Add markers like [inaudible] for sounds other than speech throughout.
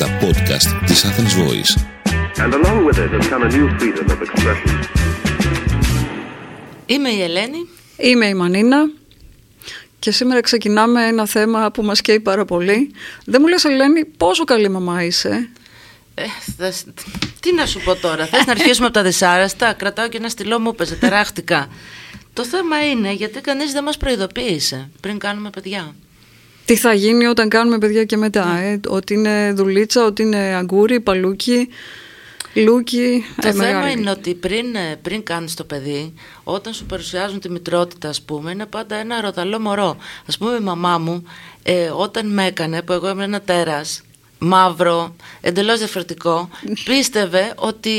τα podcast της Athens Voice. And along with it has come a new freedom of expression. Είμαι η Ελένη. Είμαι η Μανίνα. Και σήμερα ξεκινάμε ένα θέμα που μας καίει πάρα πολύ. Δεν μου λες Ελένη πόσο καλή μαμά είσαι; Ε, τι να σου πω τώρα, θες να αρχίσουμε από τα δυσάρεστα, κρατάω και ένα στυλό μου έπαιζε, τεράχτηκα. Το θέμα είναι γιατί κανείς δεν μας προειδοποίησε πριν κάνουμε παιδιά. Τι θα γίνει όταν κάνουμε παιδιά και μετά, ναι. ε, ότι είναι δουλίτσα, ότι είναι αγκούρι, παλούκι, λούκι. Το ε, θέμα είναι ότι πριν, ε, πριν κάνεις το παιδί, όταν σου παρουσιάζουν τη μητρότητα ας πούμε, είναι πάντα ένα ροδαλό μωρό. Ας πούμε η μαμά μου, ε, όταν με έκανε, που εγώ ήμουν ένα τέρας, μαύρο, εντελώς διαφορετικό, πίστευε ότι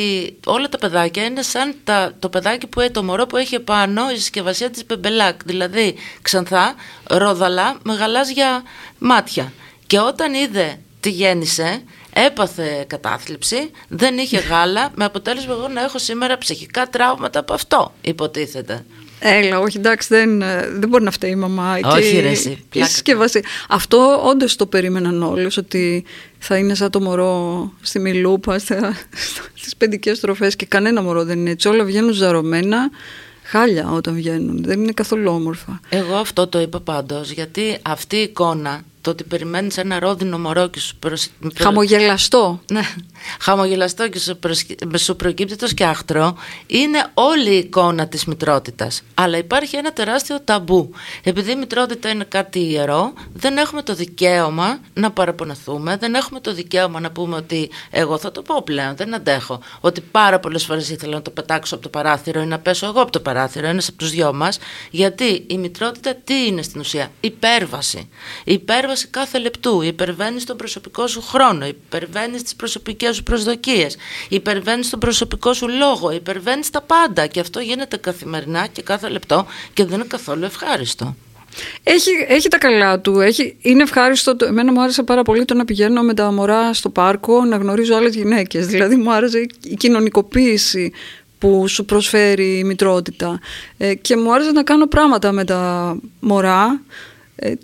όλα τα παιδάκια είναι σαν τα, το παιδάκι που έχει το μωρό που έχει επάνω η συσκευασία της Bebelac, δηλαδή ξανθά, ρόδαλα με γαλάζια μάτια. Και όταν είδε τι γέννησε, έπαθε κατάθλιψη, δεν είχε γάλα, με αποτέλεσμα εγώ να έχω σήμερα ψυχικά τραύματα από αυτό, υποτίθεται. Έλα, όχι εντάξει, δεν, ε, δεν μπορεί να φταίει η μαμά. Όχι, ρε, εσύ, Αυτό όντως το περίμεναν όλοι, ότι θα είναι σαν το μωρό στη Μιλούπα, στις παιδικές τροφέ και κανένα μωρό δεν είναι έτσι. Όλα βγαίνουν ζαρωμένα, χάλια όταν βγαίνουν. Δεν είναι καθόλου όμορφα. Εγώ αυτό το είπα πάντως, γιατί αυτή η εικόνα το ότι περιμένεις ένα ρόδινο μωρό και σου προσ... Χαμογελαστό. Ναι, χαμογελαστό και σου, προσ... σου προκύπτει το σκιάχτρο είναι όλη η εικόνα της μητρότητας. Αλλά υπάρχει ένα τεράστιο ταμπού. Επειδή η μητρότητα είναι κάτι ιερό, δεν έχουμε το δικαίωμα να παραπονεθούμε, δεν έχουμε το δικαίωμα να πούμε ότι εγώ θα το πω πλέον, δεν αντέχω. Ότι πάρα πολλές φορές ήθελα να το πετάξω από το παράθυρο ή να πέσω εγώ από το παράθυρο, ένας από τους δυο μας. Γιατί η μητρότητα τι είναι στην ουσία, υπέρβαση. Υπέρβαση υπέρβαση κάθε λεπτού, υπερβαίνεις τον προσωπικό σου χρόνο, υπερβαίνεις τις προσωπικές σου προσδοκίες, υπερβαίνεις τον προσωπικό σου λόγο, υπερβαίνεις τα πάντα. Και αυτό γίνεται καθημερινά και κάθε λεπτό και δεν είναι καθόλου ευχάριστο. Έχει, έχει τα καλά του. Έχει, είναι ευχάριστο. Εμένα μου άρεσε πάρα πολύ το να πηγαίνω με τα μωρά στο πάρκο να γνωρίζω άλλες γυναίκες. Δηλαδή μου άρεσε η κοινωνικοποίηση που σου προσφέρει η μητρότητα. Ε, και μου άρεσε να κάνω πράγματα με τα μωρά ε,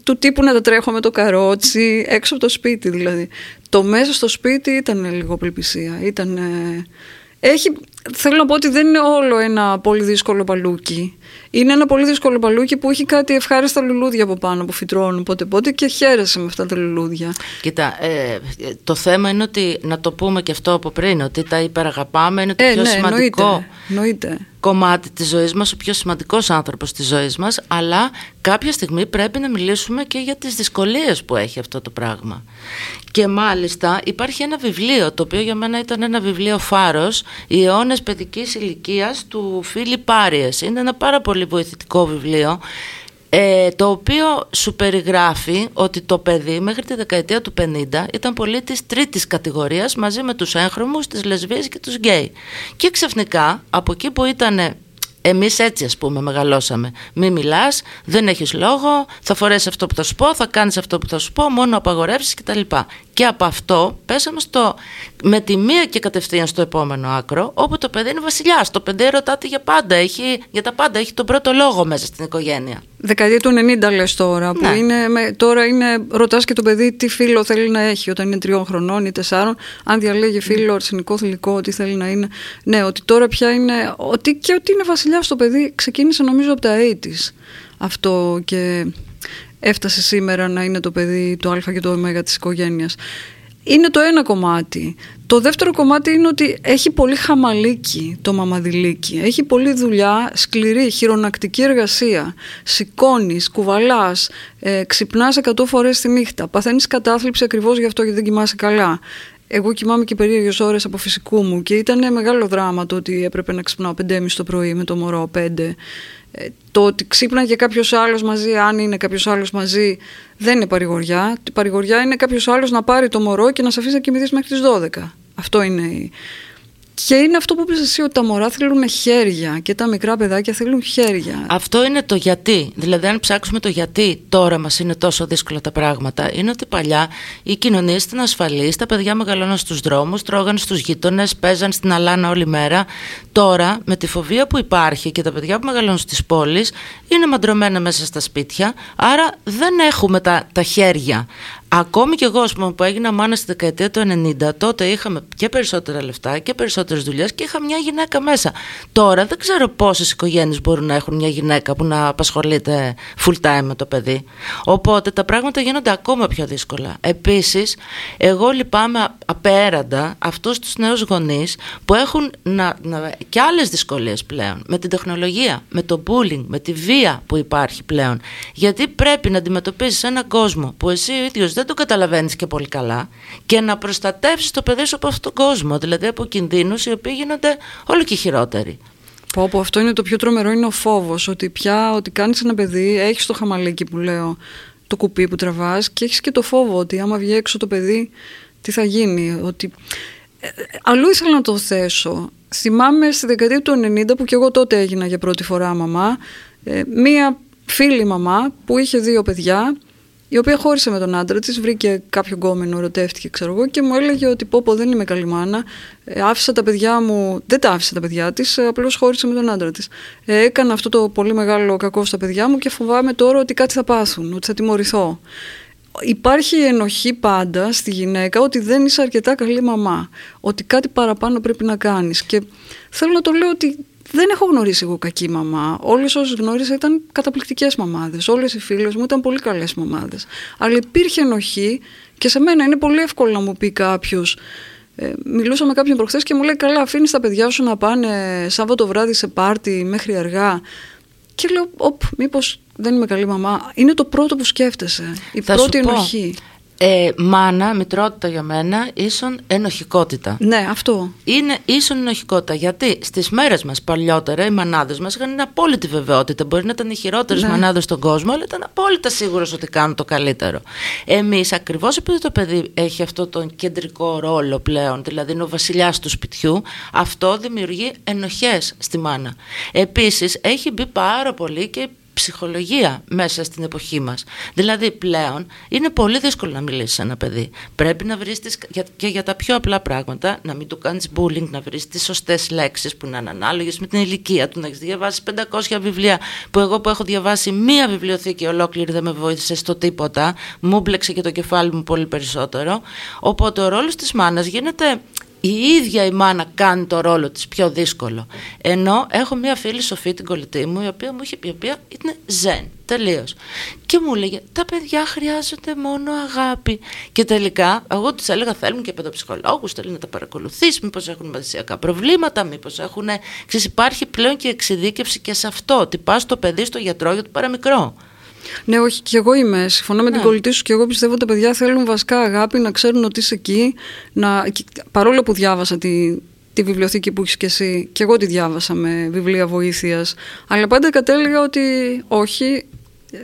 του τύπου να τα τρέχω με το καρότσι, έξω από το σπίτι δηλαδή. Το μέσα στο σπίτι ήταν λίγο πληπισία. Ήταν, έχει, θέλω να πω ότι δεν είναι όλο ένα πολύ δύσκολο παλούκι. Είναι ένα πολύ δύσκολο παλούκι που έχει κάτι ευχάριστα λουλούδια από πάνω που φυτρώνουν πότε πότε και χαίρεσαι με αυτά τα λουλούδια. Κοίτα, ε, το θέμα είναι ότι να το πούμε και αυτό από πριν, ότι τα υπεραγαπάμε είναι το ε, πιο ναι, σημαντικό. Εννοείται κομμάτι της ζωής μας, ο πιο σημαντικός άνθρωπος της ζωής μας, αλλά κάποια στιγμή πρέπει να μιλήσουμε και για τις δυσκολίες που έχει αυτό το πράγμα. Και μάλιστα υπάρχει ένα βιβλίο, το οποίο για μένα ήταν ένα βιβλίο φάρος, «Οι αιώνες παιδικής ηλικίας» του Φίλιπ Πάριες. Είναι ένα πάρα πολύ βοηθητικό βιβλίο ε, το οποίο σου περιγράφει ότι το παιδί μέχρι τη δεκαετία του 50 ήταν πολίτης τρίτης κατηγορίας μαζί με τους έγχρωμους, τις λεσβίες και τους γκέι. Και ξαφνικά από εκεί που ήταν εμείς έτσι ας πούμε μεγαλώσαμε. Μη μιλάς, δεν έχεις λόγο, θα φορέσεις αυτό που θα σου πω, θα κάνεις αυτό που θα σου πω, μόνο απαγορεύσεις κτλ. Και από αυτό πέσαμε στο, με τη μία και κατευθείαν στο επόμενο άκρο, όπου το παιδί είναι βασιλιά. Το παιδί ρωτάται για πάντα, έχει, για τα πάντα, έχει τον πρώτο λόγο μέσα στην οικογένεια. Δεκαετία του 90 λες τώρα, που ναι. είναι, με, τώρα είναι, ρωτάς και το παιδί τι φίλο θέλει να έχει όταν είναι τριών χρονών ή τεσσάρων, αν διαλέγει φίλο, αρσενικό, θηλυκό, τι θέλει να είναι. Ναι, ότι τώρα πια είναι, ότι και ότι είναι βασιλιά στο παιδί ξεκίνησε νομίζω από τα 80's αυτό και έφτασε σήμερα να είναι το παιδί το α και το ω της οικογένειας. Είναι το ένα κομμάτι. Το δεύτερο κομμάτι είναι ότι έχει πολύ χαμαλίκι το μαμαδιλίκι. Έχει πολλή δουλειά, σκληρή, χειρονακτική εργασία. Σηκώνεις, κουβαλάς, ε, ξυπνάς 100 φορές τη νύχτα. Παθαίνεις κατάθλιψη ακριβώς γι' αυτό γιατί δεν κοιμάσαι καλά. Εγώ κοιμάμαι και περίεργες ώρες από φυσικού μου και ήταν μεγάλο δράμα το ότι έπρεπε να ξυπνάω 5.30 το πρωί με το μωρό 5. Ε, το ότι ξύπναγε κάποιος άλλος μαζί, αν είναι κάποιος άλλος μαζί, δεν είναι παρηγοριά. Η παρηγοριά είναι κάποιος άλλος να πάρει το μωρό και να σε αφήσει να κοιμηθείς μέχρι τις 12. Αυτό είναι και είναι αυτό που είπες εσύ ότι τα μωρά θέλουν χέρια και τα μικρά παιδάκια θέλουν χέρια. Αυτό είναι το γιατί. Δηλαδή αν ψάξουμε το γιατί τώρα μας είναι τόσο δύσκολα τα πράγματα είναι ότι παλιά η κοινωνία ήταν ασφαλής, τα παιδιά μεγαλώναν στους δρόμους, τρώγαν στους γείτονες, παίζαν στην αλάνα όλη μέρα. Τώρα με τη φοβία που υπάρχει και τα παιδιά που μεγαλώνουν στις πόλεις είναι μαντρωμένα μέσα στα σπίτια άρα δεν έχουμε τα, τα χέρια. Ακόμη κι εγώ, πούμε, που έγινα μάνα στη δεκαετία του 90, τότε είχαμε και περισσότερα λεφτά και περισσότερες δουλειές και είχα μια γυναίκα μέσα. Τώρα δεν ξέρω πόσες οικογένειες μπορούν να έχουν μια γυναίκα που να απασχολείται full time με το παιδί. Οπότε τα πράγματα γίνονται ακόμα πιο δύσκολα. Επίσης, εγώ λυπάμαι απέραντα αυτούς τους νέους γονείς που έχουν να, να, και άλλες δυσκολίες πλέον με την τεχνολογία, με το bullying, με τη βία που υπάρχει πλέον. Γιατί πρέπει να αντιμετωπίσει έναν κόσμο που εσύ ο ίδιος δεν το καταλαβαίνεις και πολύ καλά και να προστατεύσεις το παιδί σου από αυτόν τον κόσμο. Δηλαδή από κινδύνους οι οποίοι γίνονται όλο και χειρότεροι. Πω, πω, αυτό είναι το πιο τρομερό, είναι ο φόβος. Ότι πια ότι κάνεις ένα παιδί, έχεις το χαμαλίκι που λέω, το κουπί που τραβάς και έχεις και το φόβο ότι άμα βγει έξω το παιδί, τι θα γίνει. Ότι... Ε, αλλού ήθελα να το θέσω. Θυμάμαι στη δεκαετία του 90 που και εγώ τότε έγινα για πρώτη φορά μαμά. Ε, μία φίλη μαμά που είχε δύο παιδιά η οποία χώρισε με τον άντρα της, βρήκε κάποιο γκόμενο, ερωτεύτηκε, ξέρω εγώ, και μου έλεγε ότι πω, πω δεν είμαι καλή μάνα. Ε, άφησα τα παιδιά μου, δεν τα άφησα τα παιδιά της, ε, απλώς χώρισε με τον άντρα της. Ε, έκανα αυτό το πολύ μεγάλο κακό στα παιδιά μου και φοβάμαι τώρα ότι κάτι θα πάθουν, ότι θα τιμωρηθώ. Υπάρχει ενοχή πάντα στη γυναίκα ότι δεν είσαι αρκετά καλή μαμά. Ότι κάτι παραπάνω πρέπει να κάνεις. Και θέλω να το λέω ότι δεν έχω γνωρίσει εγώ κακή μαμά. Όλες όσες γνώρισα ήταν καταπληκτικές μαμάδες. Όλες οι φίλες μου ήταν πολύ καλές μαμάδες. Αλλά υπήρχε ενοχή και σε μένα είναι πολύ εύκολο να μου πει κάποιος. Ε, μιλούσα με κάποιον προχθές και μου λέει: Καλά, αφήνεις τα παιδιά σου να πάνε Σάββατο βράδυ σε πάρτι μέχρι αργά. Και λέω: Οπ, μήπως δεν είμαι καλή μαμά. Είναι το πρώτο που σκέφτεσαι. Η πρώτη ενοχή. Ε, μάνα, μητρότητα για μένα, ίσον ενοχικότητα. Ναι, αυτό. Είναι ίσον ενοχικότητα. Γιατί στις μέρες μας παλιότερα οι μανάδες μας είχαν απόλυτη βεβαιότητα. Μπορεί να ήταν οι χειρότερες ναι. μανάδες στον κόσμο, αλλά ήταν απόλυτα σίγουρο ότι κάνουν το καλύτερο. Εμείς, ακριβώς επειδή το παιδί έχει αυτό τον κεντρικό ρόλο πλέον, δηλαδή είναι ο βασιλιάς του σπιτιού, αυτό δημιουργεί ενοχές στη μάνα. Επίσης, έχει μπει πάρα πολύ και ψυχολογία μέσα στην εποχή μας. Δηλαδή πλέον είναι πολύ δύσκολο να μιλήσεις σε ένα παιδί. Πρέπει να βρεις τις, και για τα πιο απλά πράγματα, να μην του κάνεις bullying, να βρεις τις σωστές λέξεις που να είναι ανάλογες με την ηλικία του, να έχεις διαβάσει 500 βιβλία που εγώ που έχω διαβάσει μία βιβλιοθήκη ολόκληρη δεν με βοήθησε στο τίποτα, μου μπλέξε και το κεφάλι μου πολύ περισσότερο. Οπότε ο ρόλος της μάνας γίνεται η ίδια η μάνα κάνει το ρόλο της πιο δύσκολο. Ενώ έχω μια φίλη Σοφή την κολλητή μου η οποία μου είχε πει, η οποία είναι ζεν, τελείως. Και μου έλεγε τα παιδιά χρειάζονται μόνο αγάπη. Και τελικά εγώ της έλεγα θέλουν και παιδοψυχολόγους, θέλουν να τα παρακολουθείς, μήπως έχουν μαθησιακά προβλήματα, μήπως έχουν... Ξέρεις, υπάρχει πλέον και εξειδίκευση και σε αυτό, ότι πας το παιδί στο γιατρό για το παραμικρό. Ναι, όχι, και εγώ είμαι. Συμφωνώ με την ναι. κολλητή σου και εγώ πιστεύω ότι τα παιδιά θέλουν βασικά αγάπη, να ξέρουν ότι είσαι εκεί. Να... Παρόλο που διάβασα τη, τη βιβλιοθήκη που έχεις και εσύ, και εγώ τη διάβασα με βιβλία βοήθειας. Αλλά πάντα κατέληγα ότι όχι,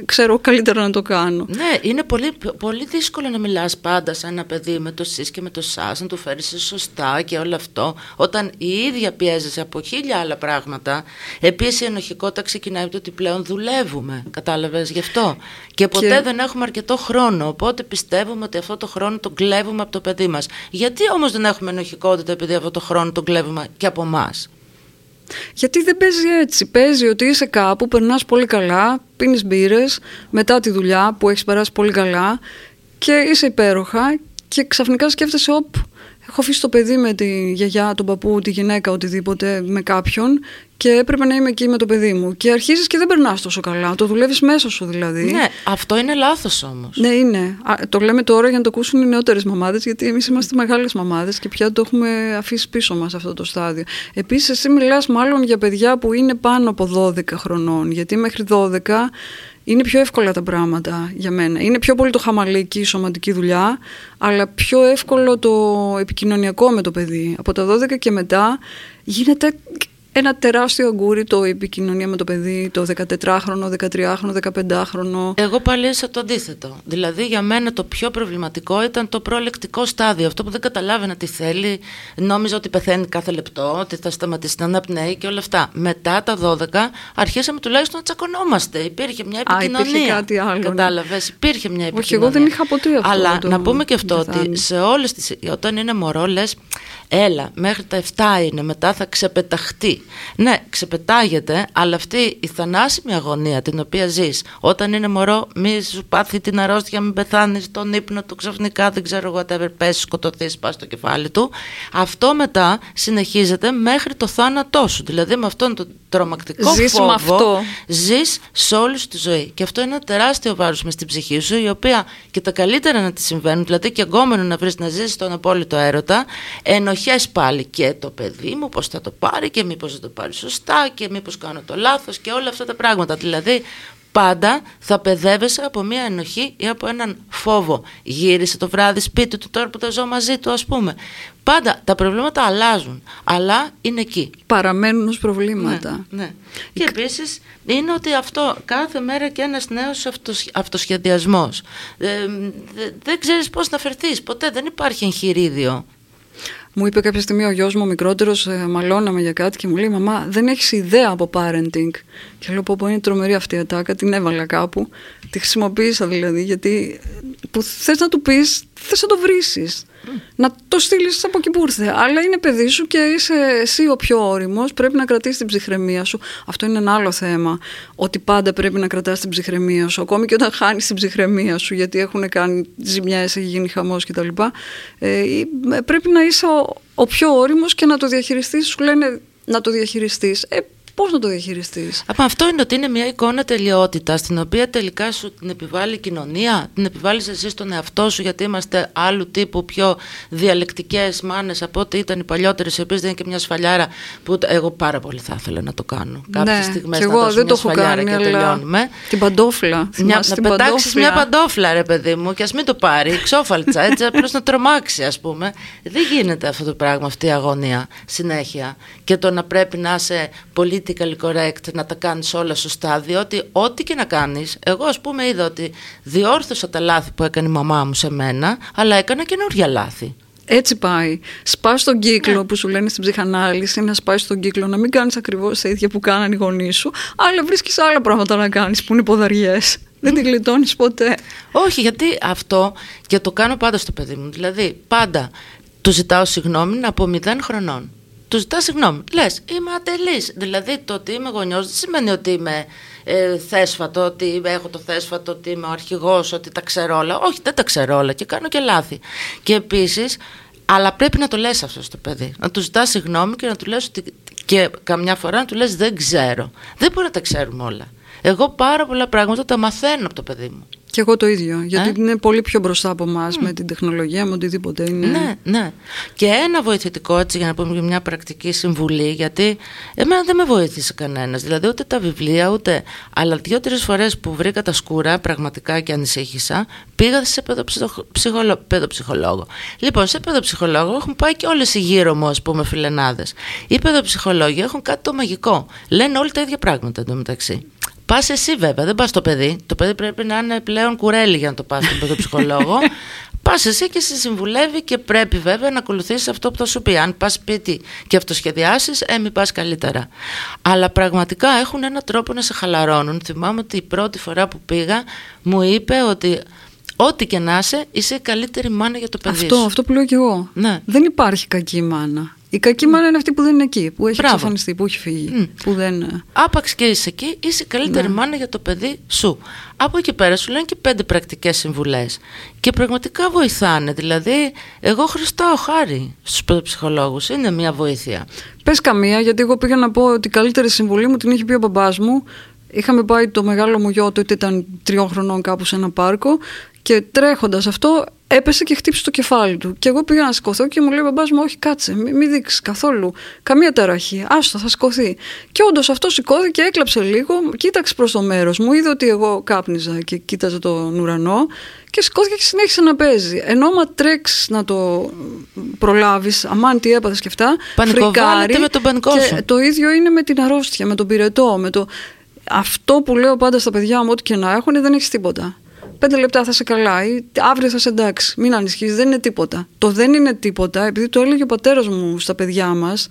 ξέρω καλύτερα να το κάνω. Ναι, είναι πολύ, πολύ δύσκολο να μιλάς πάντα σαν ένα παιδί με το σεις και με το σας, να το φέρεις σωστά και όλο αυτό, όταν η ίδια πιέζεσαι από χίλια άλλα πράγματα. Επίσης η ενοχικότητα ξεκινάει από το ότι πλέον δουλεύουμε, κατάλαβες γι' αυτό; Και ποτέ δεν έχουμε αρκετό χρόνο, οπότε πιστεύουμε ότι αυτό το χρόνο τον κλέβουμε από το παιδί μας. Γιατί όμως δεν έχουμε ενοχικότητα επειδή αυτό το χρόνο τον κλέβουμε και από εμάς; Γιατί δεν παίζει έτσι. Παίζει ότι είσαι κάπου, περνάς πολύ καλά, πίνεις μπύρες μετά τη δουλειά που έχεις περάσει πολύ καλά και είσαι υπέροχα και ξαφνικά σκέφτεσαι, όπ, έχω αφήσει το παιδί με τη γιαγιά, τον παππού, τη γυναίκα, οτιδήποτε με κάποιον και έπρεπε να είμαι εκεί με το παιδί μου. Και αρχίζεις και δεν περνάς τόσο καλά. Το δουλεύεις μέσα σου δηλαδή. Ναι, αυτό είναι λάθος όμως. Ναι, είναι. το λέμε τώρα για να το ακούσουν οι νεότερες μαμάδες, γιατί εμείς είμαστε μεγάλες μαμάδες και πια το έχουμε αφήσει πίσω μας αυτό το στάδιο. Επίσης, εσύ μιλάς μάλλον για παιδιά που είναι πάνω από 12 χρονών, γιατί μέχρι 12 είναι πιο εύκολα τα πράγματα για μένα. Είναι πιο πολύ το χαμαλίκι, η σωματική δουλειά, αλλά πιο εύκολο το επικοινωνιακό με το παιδί. Από τα 12 και μετά γίνεται ένα τεράστιο αγκούρι το επικοινωνία με το παιδί, το 14χρονο, 13χρονο, 15χρονο. Εγώ πάλι είσαι το αντίθετο. Δηλαδή για μένα το πιο προβληματικό ήταν το προλεκτικό στάδιο. Αυτό που δεν καταλάβαινα τι θέλει, νόμιζα ότι πεθαίνει κάθε λεπτό, ότι θα σταματήσει να αναπνέει και όλα αυτά. Μετά τα 12 αρχίσαμε τουλάχιστον να τσακωνόμαστε. Υπήρχε μια επικοινωνία. Α, υπήρχε κάτι άλλο. Ναι. Κατάλαβες, υπήρχε μια επικοινωνία. Όχι, εγώ δεν είχα ποτέ αυτό. Αλλά το... να πούμε και αυτό ότι σε όλες τις. Όταν είναι μωρό, λες, έλα, μέχρι τα 7 είναι, μετά θα ξεπεταχτεί Ναι, ξεπετάγεται, αλλά αυτή η θανάσιμη αγωνία την οποία ζεις όταν είναι μωρό, μη σου πάθει την αρρώστια, μην πεθάνεις τον ύπνο του ξαφνικά, δεν ξέρω whatever, πέσει, σκοτωθείς, πας στο κεφάλι του. Αυτό μετά συνεχίζεται μέχρι το θάνατό σου. Δηλαδή με αυτόν τον τρομακτικό ζεις φόβο με αυτό. ζεις σε όλη σου τη ζωή. Και αυτό είναι ένα τεράστιο βάρος μες στην ψυχή σου, η οποία και τα καλύτερα να τη συμβαίνουν, δηλαδή και εγκόμενο να βρεις να ζήσει τον απόλυτο έρωτα, ενοχές πάλι και το παιδί μου, πώς θα το πάρει και μήπως δεν το πάρει σωστά και μήπως κάνω το λάθος και όλα αυτά τα πράγματα. Δηλαδή, πάντα θα παιδεύεσαι από μια ενοχή ή από έναν φόβο. Γύρισε το βράδυ σπίτι του τώρα που θα ζω μαζί του, ας πούμε. Πάντα τα προβλήματα αλλάζουν, αλλά είναι εκεί. Παραμένουν ως προβλήματα. Ναι, ναι. Και επίσης είναι ότι αυτό κάθε μέρα και ένας νέος αυτοσ, αυτοσχεδιασμός. Ε, δεν ξέρεις πώς να φερθείς, ποτέ δεν υπάρχει εγχειρίδιο. Μου είπε κάποια στιγμή ο γιος μου, ο μικρότερος, ε, μαλώναμε για κάτι και μου λέει: Μαμά, δεν έχεις ιδέα από parenting. Και λέω: Πω, πω είναι τρομερή αυτή η ατάκα, την έβαλα κάπου. Τη χρησιμοποίησα δηλαδή, γιατί που θες να του πεις, θες να το βρει. Να το στείλεις από εκεί που ήρθε. Αλλά είναι παιδί σου και είσαι εσύ ο πιο όριμος. Πρέπει να κρατήσεις την ψυχραιμία σου. Αυτό είναι ένα άλλο θέμα. Ότι πάντα πρέπει να κρατάς την ψυχραιμία σου. Ακόμη και όταν χάνεις την ψυχραιμία σου, γιατί έχουν κάνει ζημιές, έχει γίνει χαμός κτλ. Ε, πρέπει να είσαι ο, ο πιο όριμος και να το διαχειριστείς. Σου λένε να το διαχειριστείς. Ε, Πώς να το διαχειριστείς; Από αυτό είναι ότι είναι μια εικόνα τελειότητας, στην οποία τελικά σου την επιβάλλει η κοινωνία, την επιβάλλεις εσύ στον εαυτό σου, γιατί είμαστε άλλου τύπου πιο διαλεκτικές μάνες από ό,τι ήταν οι παλιότερες, οι οποίες δεν είναι και μια σφαλιάρα που εγώ πάρα πολύ θα ήθελα να το κάνω. Κάποιες ναι, στιγμές να εγώ δεν το έχω κάνει, και τελειώνουμε. Την παντόφλα. Μια, να πετάξεις μια παντόφλα, ρε παιδί μου, και ας μην το πάρει, ξόφαλτσα, έτσι, [laughs] απλώς να τρομάξει, ας πούμε. Δεν γίνεται αυτό το πράγμα, αυτή η αγωνία συνέχεια. Και το να πρέπει να είσαι πολύ politically correct να τα κάνεις όλα σωστά διότι ό,τι και να κάνεις εγώ ας πούμε είδα ότι διόρθωσα τα λάθη που έκανε η μαμά μου σε μένα αλλά έκανα καινούργια λάθη έτσι πάει. Σπάς τον κύκλο ναι. που σου λένε στην ψυχανάλυση, να σπάσεις τον κύκλο, να μην κάνεις ακριβώς τα ίδια που κάνανε οι γονείς σου, αλλά βρίσκεις άλλα πράγματα να κάνεις που είναι ποδαριές. Δεν την γλιτώνεις ποτέ. Όχι, γιατί αυτό και το κάνω πάντα στο παιδί μου. Δηλαδή, πάντα του ζητάω συγγνώμη από 0 χρονών του ζητά συγγνώμη. Λες, είμαι ατελής. Δηλαδή, το ότι είμαι γονιός δεν σημαίνει ότι είμαι ε, θέσφατο, ότι έχω το θέσφατο, ότι είμαι ο αρχηγός, ότι τα ξέρω όλα. Όχι, δεν τα ξέρω όλα και κάνω και λάθη. Και επίσης, αλλά πρέπει να το λες αυτό στο παιδί. Να του ζητάς συγγνώμη και να του λες ότι. και καμιά φορά να του λες δεν ξέρω. Δεν μπορεί να τα ξέρουμε όλα. Εγώ πάρα πολλά πράγματα τα μαθαίνω από το παιδί μου. Και εγώ το ίδιο. Γιατί ε; είναι πολύ πιο μπροστά από εμάς με την τεχνολογία, με οτιδήποτε είναι. Ναι, ναι. Και ένα βοηθητικό, έτσι, για να πούμε μια πρακτική συμβουλή, γιατί εμένα δεν με βοήθησε κανένας. Δηλαδή, ούτε τα βιβλία, ούτε. Αλλά δύο-τρεις φορές που βρήκα τα σκούρα, πραγματικά και ανησύχησα, πήγα σε παιδοψυχολόγο. Λοιπόν, σε παιδοψυχολόγο έχουν πάει και όλες οι γύρω μου, ας πούμε, φιλενάδες. Οι παιδοψυχολόγοι έχουν κάτι το μαγικό. Λένε όλοι τα ίδια πράγματα εντωμεταξύ. Πας εσύ βέβαια, δεν πας το παιδί. Το παιδί πρέπει να είναι πλέον κουρέλι για να το πας στον παιδοψυχολόγο. [laughs] πας εσύ και σε συμβουλεύει και πρέπει βέβαια να ακολουθήσεις αυτό που θα σου πει. Αν πας σπίτι και αυτοσχεδιάσεις, ε, μην πας καλύτερα. Αλλά πραγματικά έχουν έναν τρόπο να σε χαλαρώνουν. Θυμάμαι ότι η πρώτη φορά που πήγα μου είπε ότι Ό,τι και να είσαι, είσαι η καλύτερη μάνα για το παιδί αυτό, σου. Αυτό που λέω κι εγώ. Ναι. Δεν υπάρχει κακή μάνα. Η κακή μάνα είναι αυτή που δεν είναι εκεί, που έχει εξαφανιστεί, που έχει φύγει. Που δεν... Ε, Άπαξ και είσαι εκεί, είσαι η καλύτερη ναι. μάνα για το παιδί σου. Από εκεί πέρα σου λένε και πέντε πρακτικές συμβουλές. Και πραγματικά βοηθάνε. Δηλαδή, εγώ χρηστάω χάρη στους παιδοψυχολόγου. Είναι μια βοήθεια. Πες καμία, γιατί εγώ πήγα να πω ότι η καλύτερη συμβουλή μου την είχε πει ο μπαμπάς μου. Είχαμε πάει το μεγάλο μου γιο, τότε ήταν τριών χρονών κάπου σε ένα πάρκο και τρέχοντας αυτό έπεσε και χτύπησε το κεφάλι του. Και εγώ πήγα να σηκωθώ και μου λέει: Μπαμπάς μου, όχι, κάτσε, μην, μη δείξεις καθόλου. Καμία ταραχή. Άστο, θα σηκωθεί. Και όντως αυτό σηκώθηκε, έκλαψε λίγο, κοίταξε προς το μέρος μου. Είδε ότι εγώ κάπνιζα και κοίταζε τον ουρανό και σηκώθηκε και συνέχισε να παίζει. Ενώ άμα τρέξεις να το προλάβεις, αμάν τι έπαθες και αυτά, φρικάρει. με τον πανικό σου. Και το ίδιο είναι με την αρρώστια, με τον πυρετό, με το. Αυτό που λέω πάντα στα παιδιά μου, ό,τι και να έχουν, δεν έχεις τίποτα πέντε λεπτά θα σε καλά ή αύριο θα σε εντάξει. Μην ανησυχείς, δεν είναι τίποτα. Το δεν είναι τίποτα, επειδή το έλεγε ο πατέρας μου στα παιδιά μας,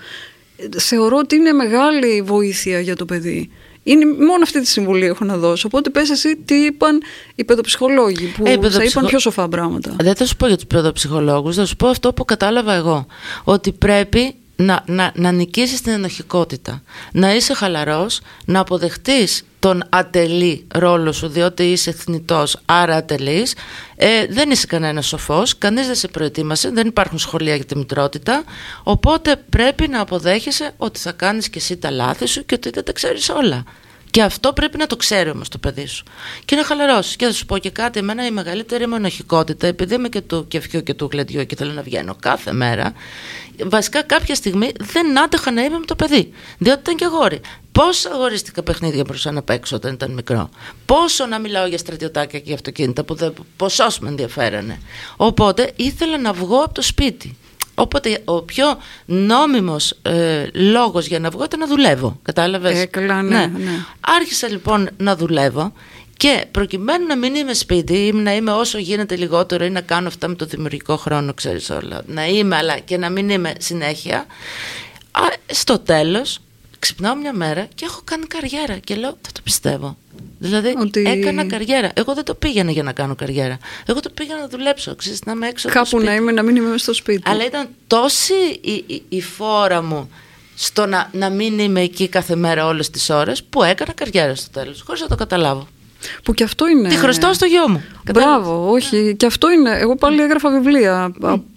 θεωρώ ότι είναι μεγάλη βοήθεια για το παιδί. Είναι μόνο αυτή τη συμβουλή έχω να δώσω. Οπότε πες εσύ τι είπαν οι παιδοψυχολόγοι που ε, θα είπαν πιο σοφά πράγματα. Δεν θα σου πω για τους παιδοψυχολόγους, θα σου πω αυτό που κατάλαβα εγώ. Ότι πρέπει να, να, να νικήσεις την ενοχικότητα. Να είσαι χαλαρός, να αποδεχτείς τον ατελή ρόλο σου διότι είσαι θνητός άρα ατελής. Ε, δεν είσαι κανένας σοφός κανείς δεν σε προετοίμασε δεν υπάρχουν σχολεία για τη μητρότητα. Οπότε πρέπει να αποδέχεσαι ότι θα κάνεις και εσύ τα λάθη σου και ότι δεν τα ξέρεις όλα και αυτό πρέπει να το ξέρει όμως το παιδί σου. Και να χαλαρώσεις. Και θα σου πω και κάτι, εμένα η μεγαλύτερη μονοχικότητα, επειδή είμαι και του κεφιού και του γλεντιού και θέλω να βγαίνω κάθε μέρα, βασικά κάποια στιγμή δεν άτεχα να είμαι με το παιδί. Διότι ήταν και αγόρι. Πόσα αγορίστηκα παιχνίδια μπορούσα να παίξω όταν ήταν μικρό. Πόσο να μιλάω για στρατιωτάκια και για αυτοκίνητα που δεν, ποσός με ενδιαφέρανε. Οπότε ήθελα να βγω από το σπίτι. Οπότε ο πιο νόμιμος ε, λόγος για να βγω ήταν να δουλεύω. Κατάλαβες; Ε, καλά, ναι, ναι. ναι. Άρχισα λοιπόν να δουλεύω και προκειμένου να μην είμαι σπίτι ή να είμαι όσο γίνεται λιγότερο ή να κάνω αυτά με το δημιουργικό χρόνο, ξέρεις όλα. Να είμαι αλλά και να μην είμαι συνέχεια. στο τέλος ξυπνάω μια μέρα και έχω κάνει καριέρα και λέω δεν το πιστεύω. Δηλαδή ότι... έκανα καριέρα. Εγώ δεν το πήγαινα για να κάνω καριέρα. Εγώ το πήγαινα να δουλέψω, ξέρεις, να είμαι έξω Κάπου να είμαι, να μην είμαι στο σπίτι. Αλλά ήταν τόση η, η, η φόρα μου στο να, να μην είμαι εκεί κάθε μέρα όλες τις ώρες που έκανα καριέρα στο τέλος, χωρίς να το καταλάβω. Που και αυτό είναι. Τη χρωστώ στο γιο μου. Μπράβο, όχι. Και αυτό είναι. Εγώ πάλι έγραφα βιβλία.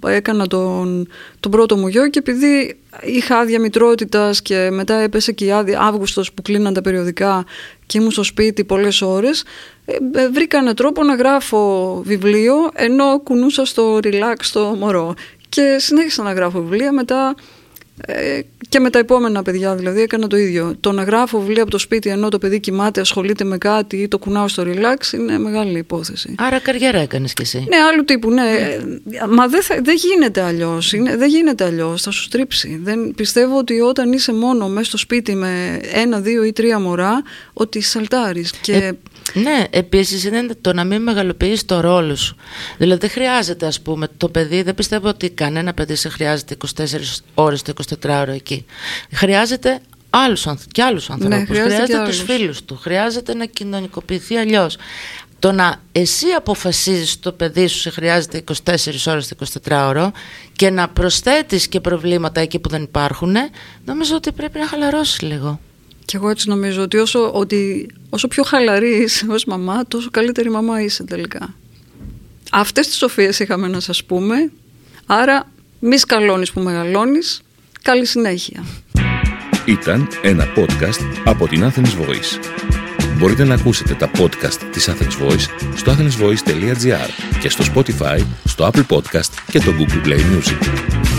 Έκανα τον, τον πρώτο μου γιο και επειδή είχα άδεια μητρότητας και μετά έπεσε και η άδεια Αύγουστος που κλείναν τα περιοδικά και ήμουν στο σπίτι πολλές ώρες. Ε, ε, βρήκα έναν τρόπο να γράφω βιβλίο ενώ κουνούσα στο relax το μωρό. Και συνέχισα να γράφω βιβλία μετά ε, και με τα επόμενα παιδιά δηλαδή έκανα το ίδιο. Το να γράφω βιβλία από το σπίτι ενώ το παιδί κοιμάται, ασχολείται με κάτι ή το κουνάω στο relax είναι μεγάλη υπόθεση. Άρα καριέρα έκανες κι εσύ. Ναι, άλλου τύπου, ναι. Μα δεν, δεν γίνεται αλλιώς. Δεν γίνεται αλλιώς. Θα σου στρίψει. Δεν, πιστεύω ότι όταν είσαι μόνο μέσα στο σπίτι με ένα, δύο ή τρία μωρά, ότι σαλτάρεις. Και... Ε, ναι, επίσης είναι το να μην μεγαλοποιείς το ρόλο σου. Δηλαδή δεν χρειάζεται, ας πούμε, το παιδί, δεν πιστεύω ότι κανένα παιδί σε χρειάζεται 24 ώρες το 24ωρο εκεί. Χρειάζεται άλλους, και άλλους ανθρώπους. Ναι, χρειάζεται χρειάζεται τους φίλους του. Χρειάζεται να κοινωνικοποιηθεί αλλιώς. Το να εσύ αποφασίζεις το παιδί σου σε χρειάζεται 24 ώρες το 24ωρο και να προσθέτεις και προβλήματα εκεί που δεν υπάρχουν, νομίζω ότι πρέπει να χαλαρώσεις λίγο. Και εγώ έτσι νομίζω ότι όσο, ότι όσο πιο χαλαρή είσαι ως μαμά, τόσο καλύτερη μαμά είσαι τελικά. Αυτές τις σοφίες είχαμε να σας πούμε. Άρα μη σκαλώνεις που μεγαλώνεις. Καλή συνέχεια. Ήταν ένα podcast από την Athens Voice. Μπορείτε να ακούσετε τα podcast της Athens Voice στο athensvoice.gr και στο Spotify, στο Apple Podcast και το Google Play Music.